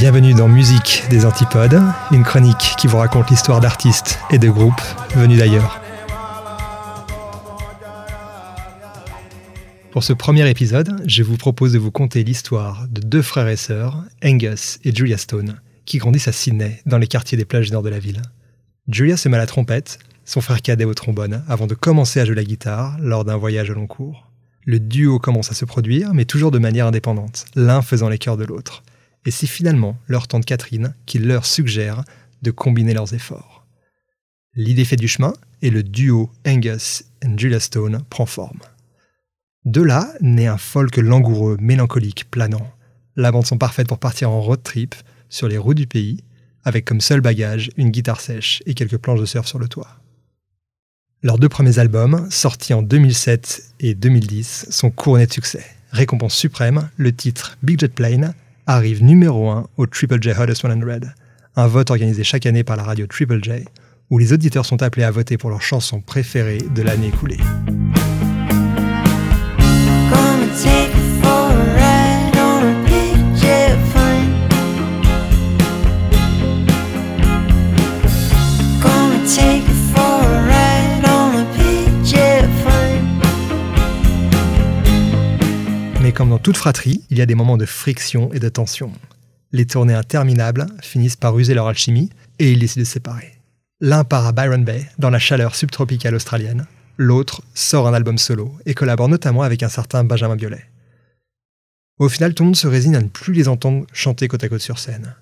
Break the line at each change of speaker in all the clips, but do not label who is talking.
Bienvenue dans Musique des Antipodes, une chronique qui vous raconte l'histoire d'artistes et de groupes venus d'ailleurs. Pour ce premier épisode, je vous propose de vous conter l'histoire de deux frères et sœurs, Angus et Julia Stone, qui grandissent à Sydney, dans les quartiers des plages nord de la ville. Julia se met à la trompette, son frère cadet au trombone, avant de commencer à jouer la guitare lors d'un voyage au long cours. Le duo commence à se produire, mais toujours de manière indépendante, l'un faisant les chœurs de l'autre. Et c'est finalement leur tante Catherine qui leur suggère de combiner leurs efforts. L'idée fait du chemin et le duo Angus et Julia Stone prend forme. De là naît un folk langoureux, mélancolique, planant. La bande sont parfaites pour partir en road trip sur les routes du pays, avec comme seul bagage une guitare sèche et quelques planches de surf sur le toit. Leurs deux premiers albums, sortis en 2007 et 2010, sont couronnés de succès. Récompense suprême, le titre Big Jet Plane arrive numéro 1 au Triple J Hottest 100, un vote organisé chaque année par la radio Triple J, où les auditeurs sont appelés à voter pour leur chanson préférée de l'année écoulée. Toute fratrie, il y a des moments de friction et de tension. Les tournées interminables finissent par user leur alchimie et ils décident de se séparer. L'un part à Byron Bay, dans la chaleur subtropicale australienne. L'autre sort un album solo et collabore notamment avec un certain Benjamin Biolay. Au final, tout le monde se résigne à ne plus les entendre chanter côte à côte sur scène.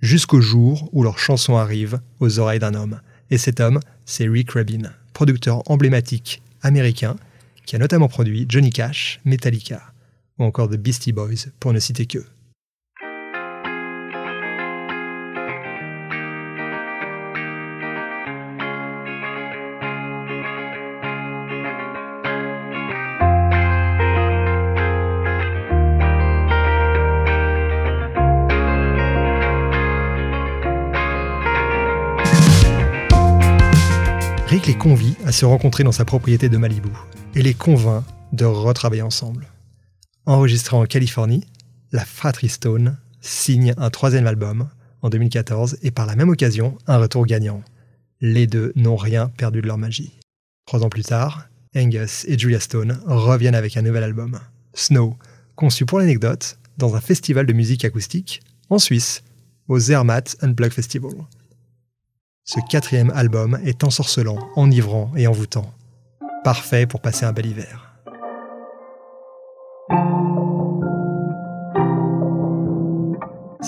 Jusqu'au jour où leur chanson arrive aux oreilles d'un homme. Et cet homme, c'est Rick Rubin, producteur emblématique américain qui a notamment produit Johnny Cash, Metallica, ou encore The Beastie Boys, pour ne citer que. Rick les convie à se rencontrer dans sa propriété de Malibu et les convainc de retravailler ensemble. Enregistré en Californie, la fratrie Stone signe un troisième album en 2014 et par la même occasion un retour gagnant. Les deux n'ont rien perdu de leur magie. Trois ans plus tard, Angus et Julia Stone reviennent avec un nouvel album, Snow, conçu pour l'anecdote dans un festival de musique acoustique en Suisse, au Zermatt Unplugged Festival. Ce quatrième album est ensorcelant, enivrant et envoûtant. Parfait pour passer un bel hiver.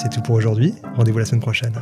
C'est tout pour aujourd'hui. Rendez-vous la semaine prochaine.